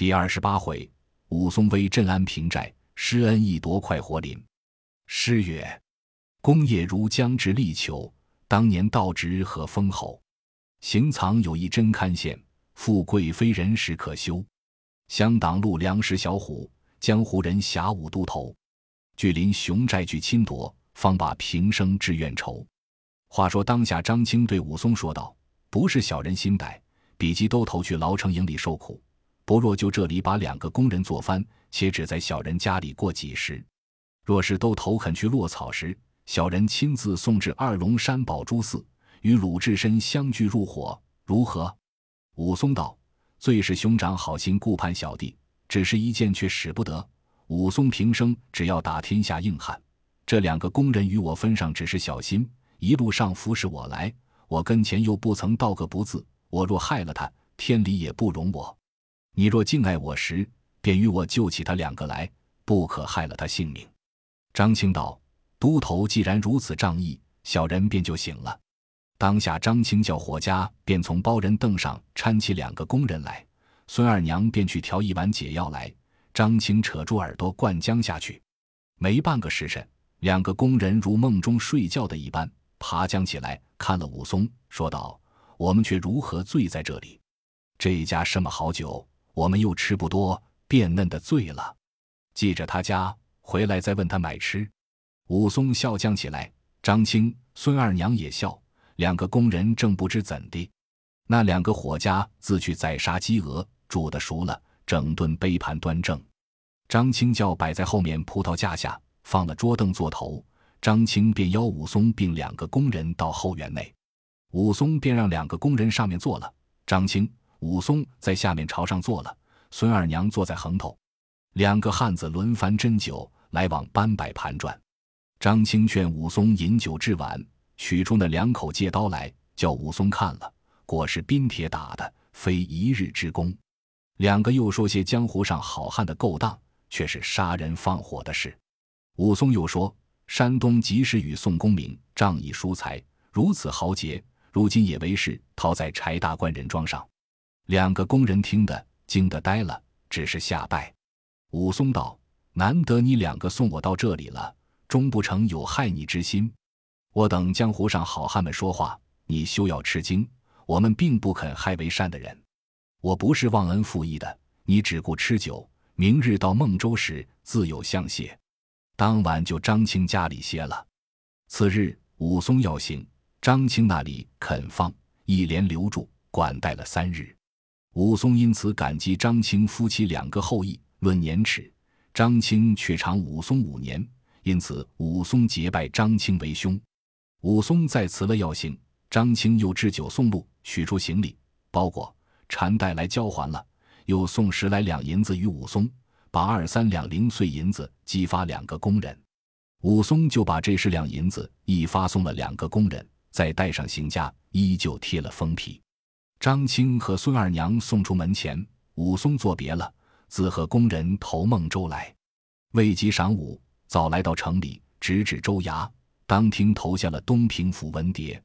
第二十八回，武松威镇安平寨，施恩义夺快活林。诗曰：“功业如将至力求，当年道直何封侯？行藏有一真堪羡，富贵非人时可修。乡党路粮食小虎，江湖人侠武都头。聚临雄寨俱侵夺，方把平生志愿酬。”话说当下，张青对武松说道：“不是小人心歹，比及都投去牢城营里受苦，不若就这里把两个工人做翻，且只在小人家里过几时。”若是都投肯去落草时，小人亲自送至二龙山宝珠寺，与鲁智深相聚入伙，如何？武松道：“最是兄长好心顾盼小弟，只是一件却使不得。武松平生只要打天下硬汉，这两个工人与我分上只是小心，一路上服侍我来，我跟前又不曾道个不字。我若害了他，天理也不容我。你若敬爱我时，便与我救起他两个来，不可害了他性命。”张青道：“都头既然如此仗义，小人便就醒了。”当下张青叫伙家，便从包人凳上搀起两个工人来。孙二娘便去调一碗解药来。张青扯住耳朵灌浆下去，没半个时辰，两个工人如梦中睡觉的一般，爬将起来，看了武松，说道：“我们却如何醉在这里？这家什么好酒，我们又吃不多，变嫩的醉了。记着他家。”回来再问他买吃，武松笑将起来，张青、孙二娘也笑。两个工人正不知怎的，那两个伙家自去宰杀鸡鹅，煮的熟了，整顿杯盘端正。张青叫摆在后面葡萄架下，放了桌凳做头。张青便邀武松并两个工人到后园内，武松便让两个工人上面坐了，张青、武松在下面朝上坐了，孙二娘坐在横头，两个汉子轮番斟酒。来往搬摆盘转，张青劝武松饮酒至晚，取出那两口借刀来，叫武松看了，果是冰铁打的，非一日之功。两个又说些江湖上好汉的勾当，却是杀人放火的事。武松又说，山东及时雨宋公明仗义疏财，如此豪杰，如今也为是逃在柴大官人庄上。两个工人听得惊得呆了，只是下拜。武松道。难得你两个送我到这里了，终不成有害你之心。我等江湖上好汉们说话，你休要吃惊。我们并不肯害为善的人，我不是忘恩负义的。你只顾吃酒，明日到孟州时自有相谢。当晚就张青家里歇了。次日武松要行，张青那里肯放，一连留住管待了三日。武松因此感激张青夫妻两个厚意。论年齿。张青却长武松五年，因此武松结拜张青为兄。武松再辞了药行，张青又置酒送路，取出行李包裹缠带来交还了，又送十来两银子与武松，把二三两零碎银子激发两个工人。武松就把这十两银子一发送了两个工人，再带上行家，依旧贴了封皮。张青和孙二娘送出门前，武松作别了。自和工人投孟州来，未及晌午，早来到城里，直指州衙，当庭投下了东平府文牒。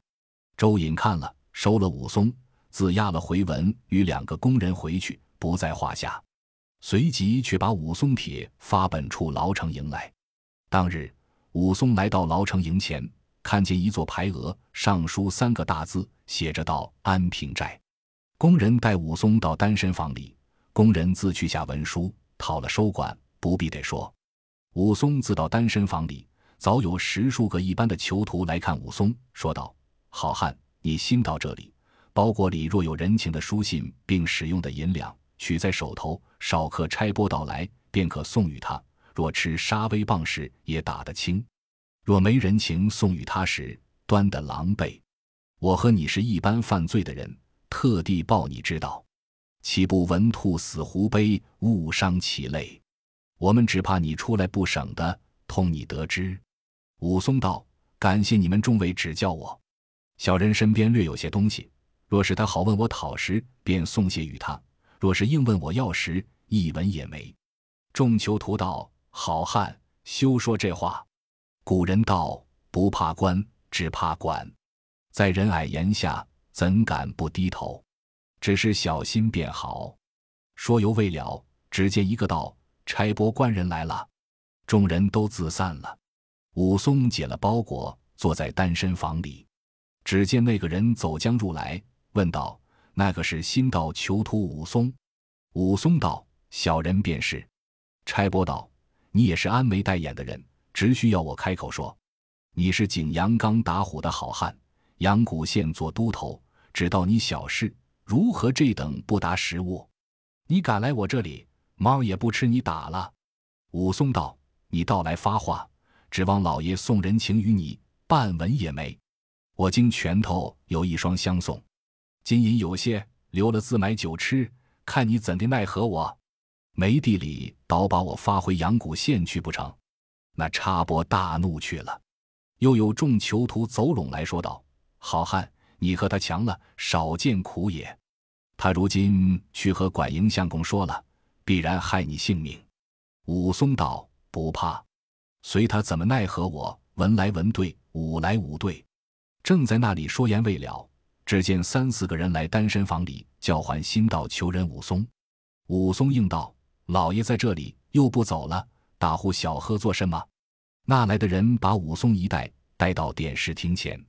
周隐看了，收了武松，自押了回文与两个工人回去，不在话下。随即却把武松帖发本处牢城营来。当日，武松来到牢城营前，看见一座牌额，上书三个大字，写着“道安平寨”。工人带武松到单身房里。工人自去下文书，讨了收管，不必得说。武松自到单身房里，早有十数个一般的囚徒来看武松，说道：“好汉，你新到这里，包裹里若有人情的书信，并使用的银两，取在手头，少刻差拨到来，便可送与他。若吃杀威棒时，也打得轻；若没人情送与他时，端得狼狈。我和你是一般犯罪的人，特地报你知道。”岂不闻兔死狐悲，误伤其类？我们只怕你出来不省的，通你得知。武松道：“感谢你们众位指教我。小人身边略有些东西，若是他好问我讨时，便送些与他；若是硬问我要时，一文也没。”众囚徒道：“好汉，休说这话。古人道：不怕官，只怕管。在人矮檐下，怎敢不低头？”只是小心便好。说犹未了，只见一个道：“差拨官人来了。”众人都自散了。武松解了包裹，坐在单身房里。只见那个人走将入来，问道：“那个是新到囚徒武松？”武松道：“小人便是。”差拨道：“你也是安眉戴眼的人，只需要我开口说，你是景阳冈打虎的好汉，阳谷县做都头，只道你小事，如何这等不达时务？你敢来我这里，猫也不吃你打了。”武松道：“你倒来发话。”指望老爷送人情于你，半文也没。我经拳头有一双相送，金银有些，留了自买酒吃。看你怎的奈何我？没地里倒把我发回阳谷县去不成？那插拨大怒去了。又有众囚徒走拢来说道：“好汉，你和他强了，少见苦也。他如今去和管营相公说了，必然害你性命。”武松道：“不怕。”随他怎么奈何我？文来文对，武来武对，正在那里说言未了，只见三四个人来单身房里叫唤新到求人武松。武松应道：“老爷在这里，又不走了，大呼小喝做什么？”那来的人把武松一带带到点视厅前，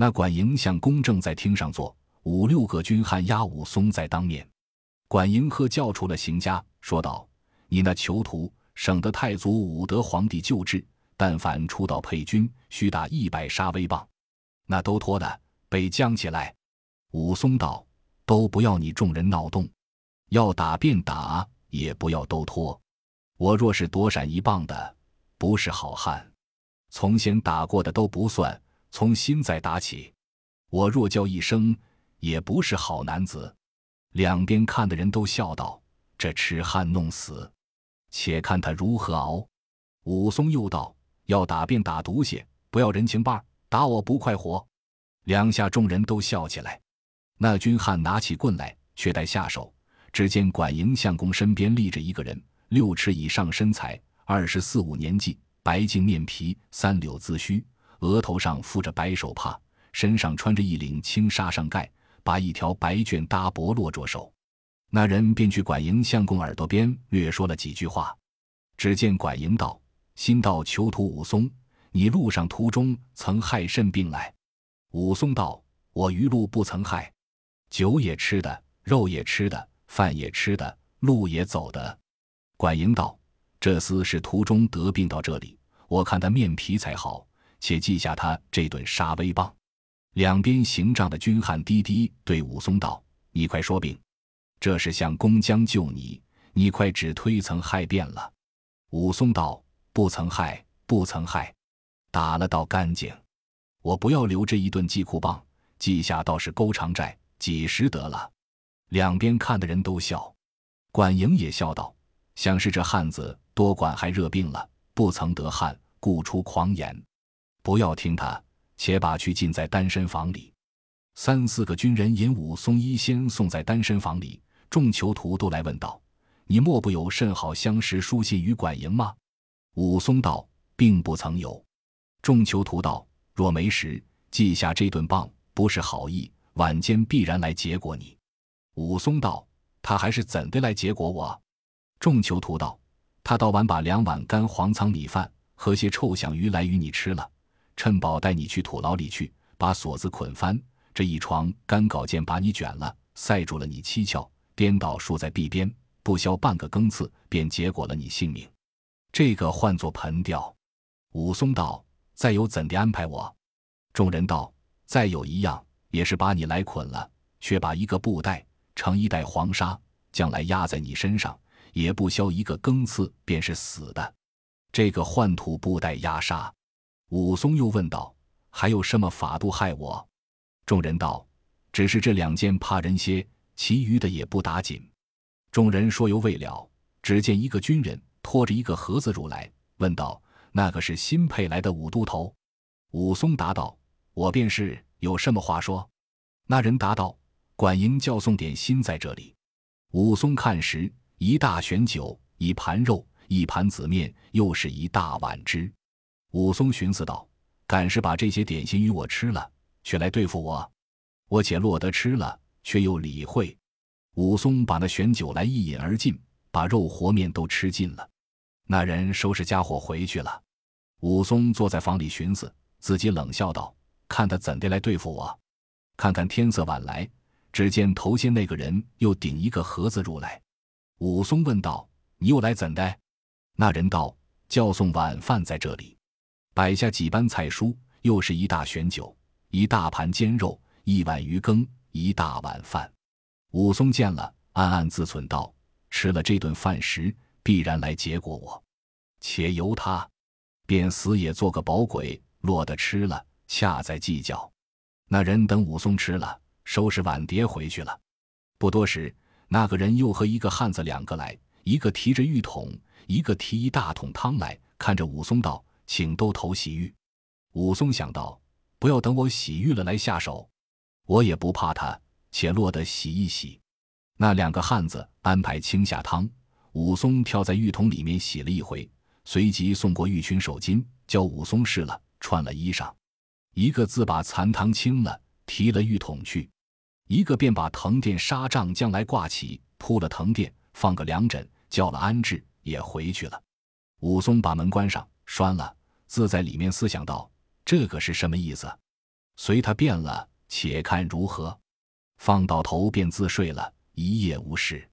那管营相公正在厅上坐，五六个军汉押武松在当面。管营喝叫出了邢家，说道：“你那囚徒！”省得太祖武德皇帝旧制，但凡出到配军，须打一百杀威棒。那都脱的，被将起来。武松道：“都不要你众人闹动，要打便打，也不要都脱。我若是躲闪一棒的，不是好汉。从前打过的都不算，从新再打起。我若叫一声，也不是好男子。”两边看的人都笑道：“这痴汉弄死。”且看他如何熬。武松又道：“要打便打毒血，不要人情棒，打我不快活。”两下众人都笑起来。那军汉拿起棍来，却待下手，只见管营相公身边立着一个人，六尺以上身材，二十四五年纪，白净面皮，三绺髭须，额头上附着白手帕，身上穿着一领青纱上盖，把一条白绢搭脖落着手。那人便去管营相公耳朵边略说了几句话。只见管营道：“新到囚徒武松，你路上途中曾害甚病来？”武松道：“我余路不曾害，酒也吃的，肉也吃的，饭也吃的，路也走的。”管营道：“这厮是途中得病到这里，我看他面皮才好，且记下他这顿杀威棒。”两边行帐的军汉低低对武松道：“你快说病。”这是向公将救你，你快只推曾害变了。武松道：“不曾害，不曾害，打了倒干净。我不要留这一顿记库棒，记下倒是勾长债，几时得了？”两边看的人都笑，管营也笑道：“想是这汉子多管还热病了，不曾得汗，故出狂言。不要听他，且把去禁在单身房里。”三四个军人引武松一先送在单身房里。众囚徒都来问道：“你莫不有甚好相识书信与管营吗？”武松道：“并不曾有。”众囚徒道：“若没时，记下这顿棒，不是好意，晚间必然来结果你。”武松道：“他还是怎的来结果我？”众囚徒道：“他到晚把两碗干黄仓米饭和些臭响鱼来与你吃了，趁宝带你去土牢里去，把锁子捆翻，这一床干稿件把你卷了，塞住了你七窍。”颠倒竖在壁边，不消半个更次，便结果了你性命。这个唤作盆吊。武松道：“再有怎的安排我？”众人道：“再有一样，也是把你来捆了，却把一个布袋盛一袋黄沙，将来压在你身上，也不消一个更次，便是死的。这个换土布袋压沙。”武松又问道：“还有什么法度害我？”众人道：“只是这两件怕人些。”其余的也不打紧，众人说犹未了，只见一个军人拖着一个盒子入来，问道：“那个是新配来的武都头？”武松答道：“我便是，有什么话说？”那人答道：“管营叫送点心在这里。”武松看时，一大悬酒，一盘肉，一盘子面，又是一大碗汁。武松寻思道：“敢是把这些点心与我吃了，却来对付我？我且落得吃了。却又理会，武松把那悬酒来一饮而尽，把肉和面都吃尽了。那人收拾家伙回去了。武松坐在房里寻思，自己冷笑道：“看他怎的来对付我？”看看天色晚来，只见头先那个人又顶一个盒子入来。武松问道：“你又来怎的？”那人道：“叫送晚饭在这里。”摆下几般菜蔬，又是一大悬酒，一大盘煎肉，一碗鱼羹，一大碗饭。武松见了，暗暗自忖道：“吃了这顿饭食，必然来结果我，且由他，便死也做个饱鬼，落得吃了，恰在计较。”那人等武松吃了，收拾碗碟回去了。不多时，那个人又和一个汉子两个来，一个提着浴桶，一个提一大桶汤来，看着武松道：“请都头洗浴。”武松想到，不要等我洗浴了来下手，我也不怕他，且落得洗一洗。那两个汉子安排清下汤，武松跳在浴桶里面洗了一回，随即送过浴裙手巾，教武松试了，穿了衣裳。一个自把残汤清了，提了浴桶去；一个便把藤垫纱帐将来挂起，铺了藤垫，放个凉枕，叫了安置，也回去了。武松把门关上，拴了，自在里面思想道：“这个是什么意思？”随他变了，且看如何。放到头便自睡了一夜无事。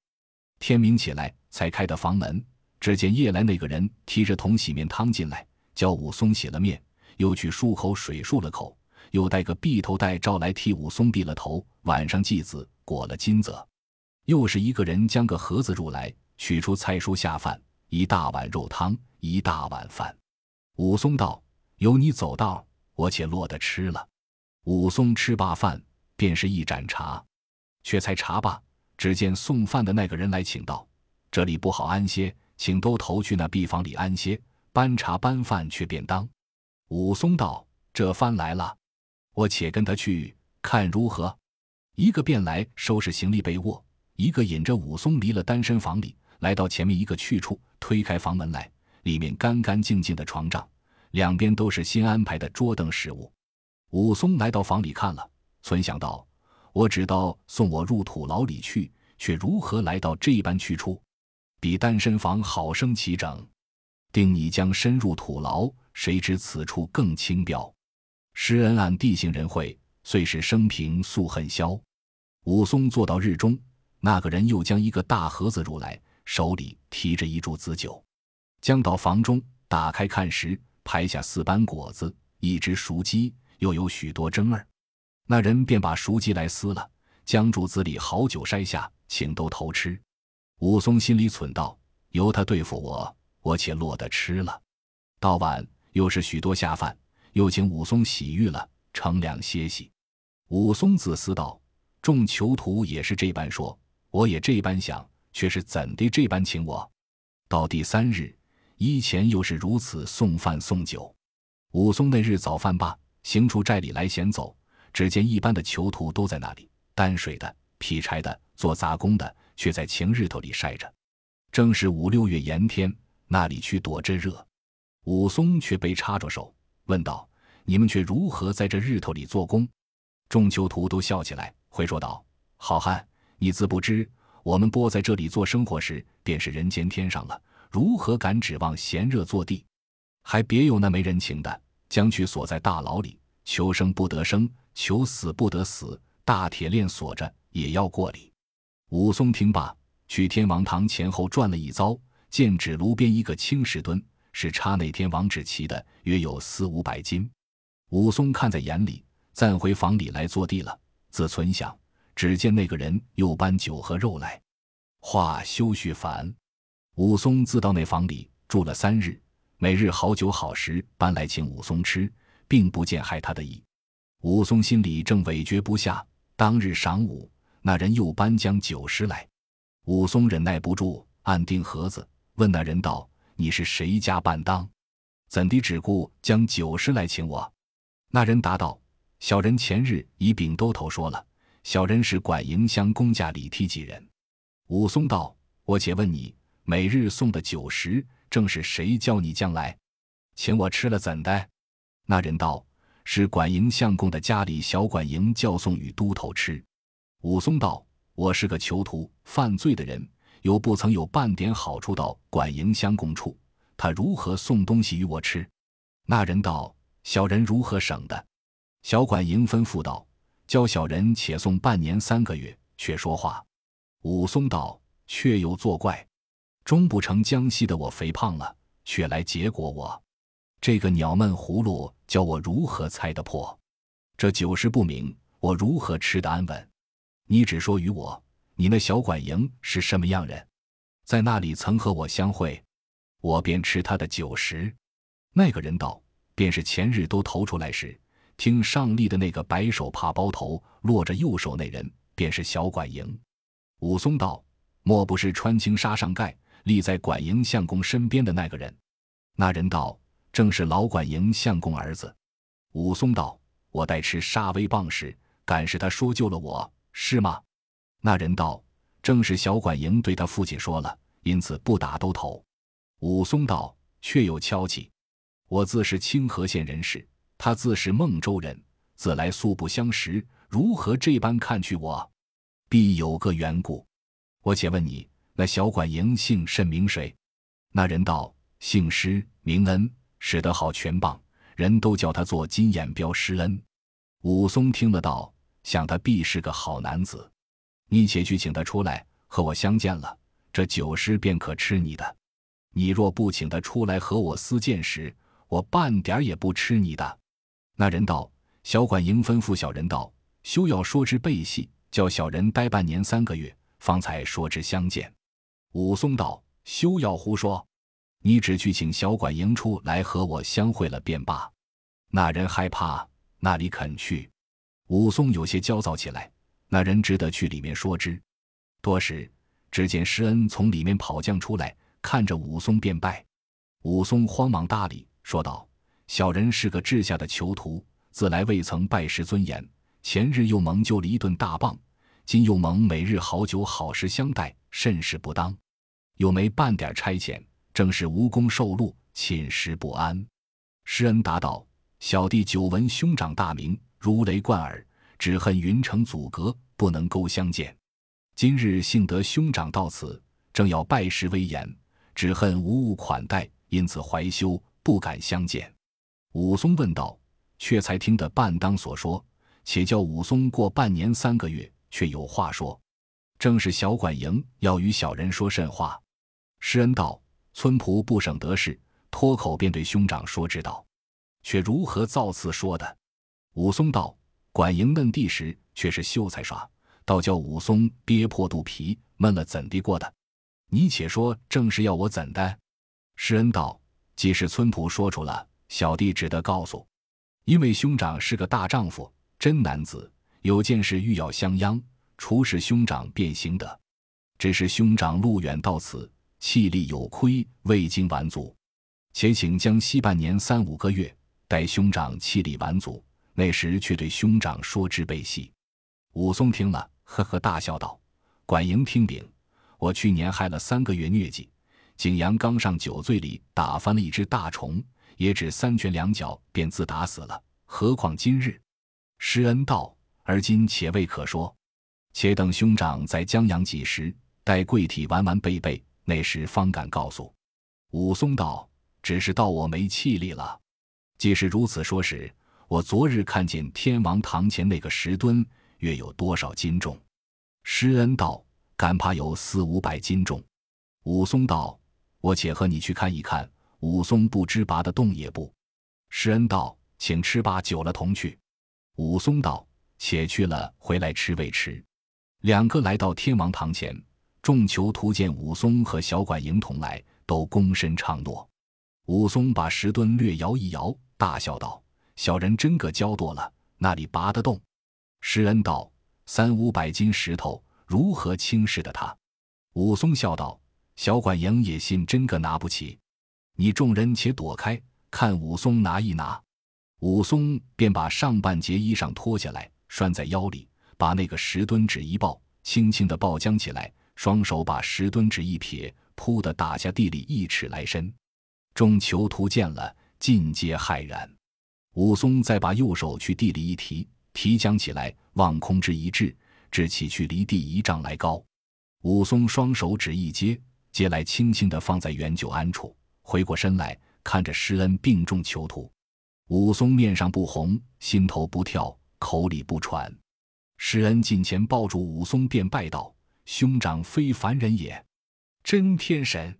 天明起来，才开的房门，只见夜来那个人提着桶洗面汤进来，叫武松洗了面。又去漱口水漱了口，又带个碧头带招来替武松闭了头。晚上祭子裹了金泽，又是一个人将个盒子入来，取出菜蔬下饭，一大碗肉汤，一大碗饭。武松道：“有你走道，我且落得吃了。”武松吃罢饭，便是一盏茶，却才茶罢，只见送饭的那个人来请道：“这里不好安歇，请都投去那壁房里安歇，搬茶搬饭却便当。”武松道：“这番来了，我且跟他去看如何。”一个便来收拾行李被卧，一个引着武松离了单身房里，来到前面一个去处，推开房门来，里面干干净净的床帐，两边都是新安排的桌凳食物。武松来到房里看了，存想道：“我只道送我入土牢里去，却如何来到这般去处？比单身房好生齐整，定你将深入土牢。”谁知此处更清标，施恩按地形人会，遂使生平素恨消。武松坐到日中，那个人又将一个大盒子入来，手里提着一柱子酒，将到房中打开看时，拍下四般果子，一只熟鸡，又有许多蒸儿。那人便把熟鸡来撕了，将柱子里好酒筛下，请都偷吃。武松心里忖道：由他对付我，我且落得吃了。到晚。又是许多下饭，又请武松洗浴了，乘凉歇息。武松自思道：“众囚徒也是这般说，我也这般想，却是怎的这般请我？”到第三日，以前又是如此送饭送酒。武松那日早饭罢，行出寨里来闲走，只见一般的囚徒都在那里担水的、劈柴的、做杂工的，却在晴日头里晒着。正是五六月炎天，那里去躲这热？武松却被插着手，问道：“你们却如何在这日头里做工？”众囚徒都笑起来，回说道：“好汉，你自不知，我们拨在这里做生活时，便是人间天上了，如何敢指望闲热坐地？还别有那没人情的，将去锁在大牢里，求生不得生，求死不得死，大铁链锁着，也要过里。”武松听罢，去天王堂前后转了一遭，见纸炉边一个青石墩。是插那天王志奇的，约有四五百斤。武松看在眼里，暂回房里来坐地了。自存想，只见那个人又搬酒和肉来，话休叙烦。武松自到那房里住了三日，每日好酒好食搬来请武松吃，并不见害他的意。武松心里正委决不下。当日晌午，那人又搬将酒食来，武松忍耐不住，按定盒子，问那人道。你是谁家伴当？怎的只顾将酒食来请我？那人答道：“小人前日已禀都头说了，小人是管营乡公家里梯几人。”武松道：“我且问你，每日送的酒食，正是谁叫你将来，请我吃了怎的？”那人道：“是管营相公的家里小管营叫送与都头吃。”武松道：“我是个囚徒，犯罪的人。”又不曾有半点好处到管营相公处，他如何送东西与我吃？”那人道：“小人如何省的？”小管营吩咐道：“教小人且送半年三个月，却说话。”武松道：“却又作怪，终不成江西的我肥胖了，却来结果我。这个鸟闷葫芦，叫我如何猜得破？这酒食不明，我如何吃得安稳？你只说与我，你那小管营是什么样人？在那里曾和我相会，我便吃他的酒食。”那个人道：“便是前日都投出来时，听上立的那个白手帕包头落着右手那人，便是小管营。”武松道：“莫不是穿青纱上盖立在管营相公身边的那个人？”那人道：“正是老管营相公儿子。”武松道：“我待吃杀威棒时，敢是他说救了我，是吗？”那人道：“正是小管营对他父亲说了，因此不打都头。”武松道：“确有敲起。”我自是清河县人士，他自是孟州人，自来素不相识，如何这般看去我？必有个缘故。我且问你，那小管营姓甚名谁？那人道：姓施，名恩，使得好拳棒，人都叫他做金眼彪施恩。武松听了道：想他必是个好男子，你且去请他出来和我相见了，这酒食便可吃你的。你若不请他出来和我私见时，我半点也不吃你的。那人道：“小管营吩咐小人道，休要说之背细，叫小人待半年三个月，方才说之相见。”武松道：“休要胡说，你只去请小管营出来和我相会了便罢。”那人害怕，那里肯去。武松有些焦躁起来。那人只得去里面说之。多时，只见施恩从里面跑将出来，看着武松便拜。武松慌忙搭理。说道：“小人是个治下的囚徒，自来未曾拜师尊严。前日又蒙救了一顿大棒，今又蒙每日好酒好食相待，甚是不当。又没半点差遣，正是无功受禄，寝食不安。”施恩答道：“小弟久闻兄长大名，如雷贯耳，只恨云城阻隔，不能勾相见。今日幸得兄长到此，正要拜师威严，只恨无物款待，因此怀羞。”不敢相见，武松问道：“却才听得半当所说，且叫武松过半年三个月，却有话说。正是小管营要与小人说甚话？”施恩道：“村仆不省得事，脱口便对兄长说知道，却如何造次说的？”武松道：“管营问地时，却是秀才耍，倒叫武松憋破肚皮，闷了怎地过的？你且说，正是要我怎的？”施恩道。既是村仆说出了，小弟只得告诉，因为兄长是个大丈夫，真男子，有件事欲要相央，除使兄长便行得。只是兄长路远到此，气力有亏，未经完足，且请将息半年三五个月，待兄长气力完足，那时却对兄长说之备细。武松听了，呵呵大笑道：“管营听禀，我去年害了三个月疟疾。”景阳刚上酒醉里打翻了一只大虫，也只三拳两脚便自打死了。何况今日？施恩道：“而今且未可说，且等兄长在江阳几时，待贵体完完备备，那时方敢告诉。”武松道：“只是到我没气力了。既是如此说时，我昨日看见天王堂前那个石墩，约有多少斤重？”施恩道：“敢怕有四五百斤重。”武松道。我且和你去看一看。武松不知拔得动也不。施恩道：“请吃罢酒了，同去。”武松道：“且去了，回来吃未迟。”两个来到天王堂前，众囚徒见武松和小管营同来，都躬身唱诺。武松把石墩略摇一摇，大笑道：“小人真个骄惰了，那里拔得动？”施恩道：“三五百斤石头，如何轻视的他？”武松笑道。小管营也信真个拿不起，你众人且躲开，看武松拿一拿。武松便把上半截衣裳脱下来，拴在腰里，把那个石墩纸一抱，轻轻的抱将起来，双手把石墩纸一撇，扑的打下地里一尺来深。众囚徒见了，尽皆骇然。武松再把右手去地里一提，提将起来，望空之一掷，掷起去离地一丈来高。武松双手指一接，接来轻轻地放在原久安处，回过身来看着施恩病重囚徒。武松面上不红，心头不跳，口里不喘。施恩近前抱住武松，便拜道：“兄长非凡人也，真天神！”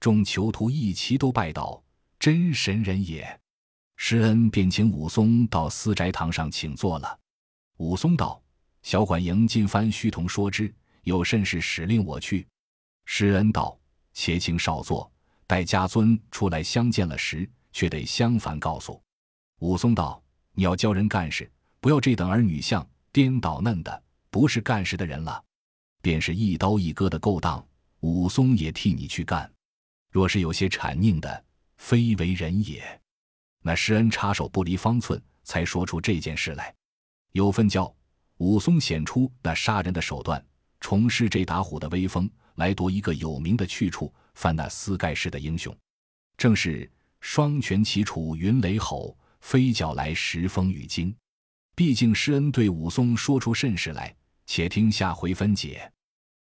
众囚徒一齐都拜道：“真神人也。”施恩便请武松到私宅堂上请坐了。武松道：“小管营进番须同说之。”有甚事使令我去？施恩道：“且请少坐，待家尊出来相见了时，却得相反告诉。”武松道：“你要教人干事，不要这等儿女相，颠倒嫩的，不是干事的人了。便是一刀一割的勾当，武松也替你去干。若是有些谄佞的，非为人也。”那施恩插手不离方寸，才说出这件事来。有份教武松显出那杀人的手段。重施这打虎的威风，来夺一个有名的去处，犯那私盖世的英雄，正是双拳齐出云雷吼，飞脚来时风雨惊。毕竟施恩对武松说出甚事来，且听下回分解。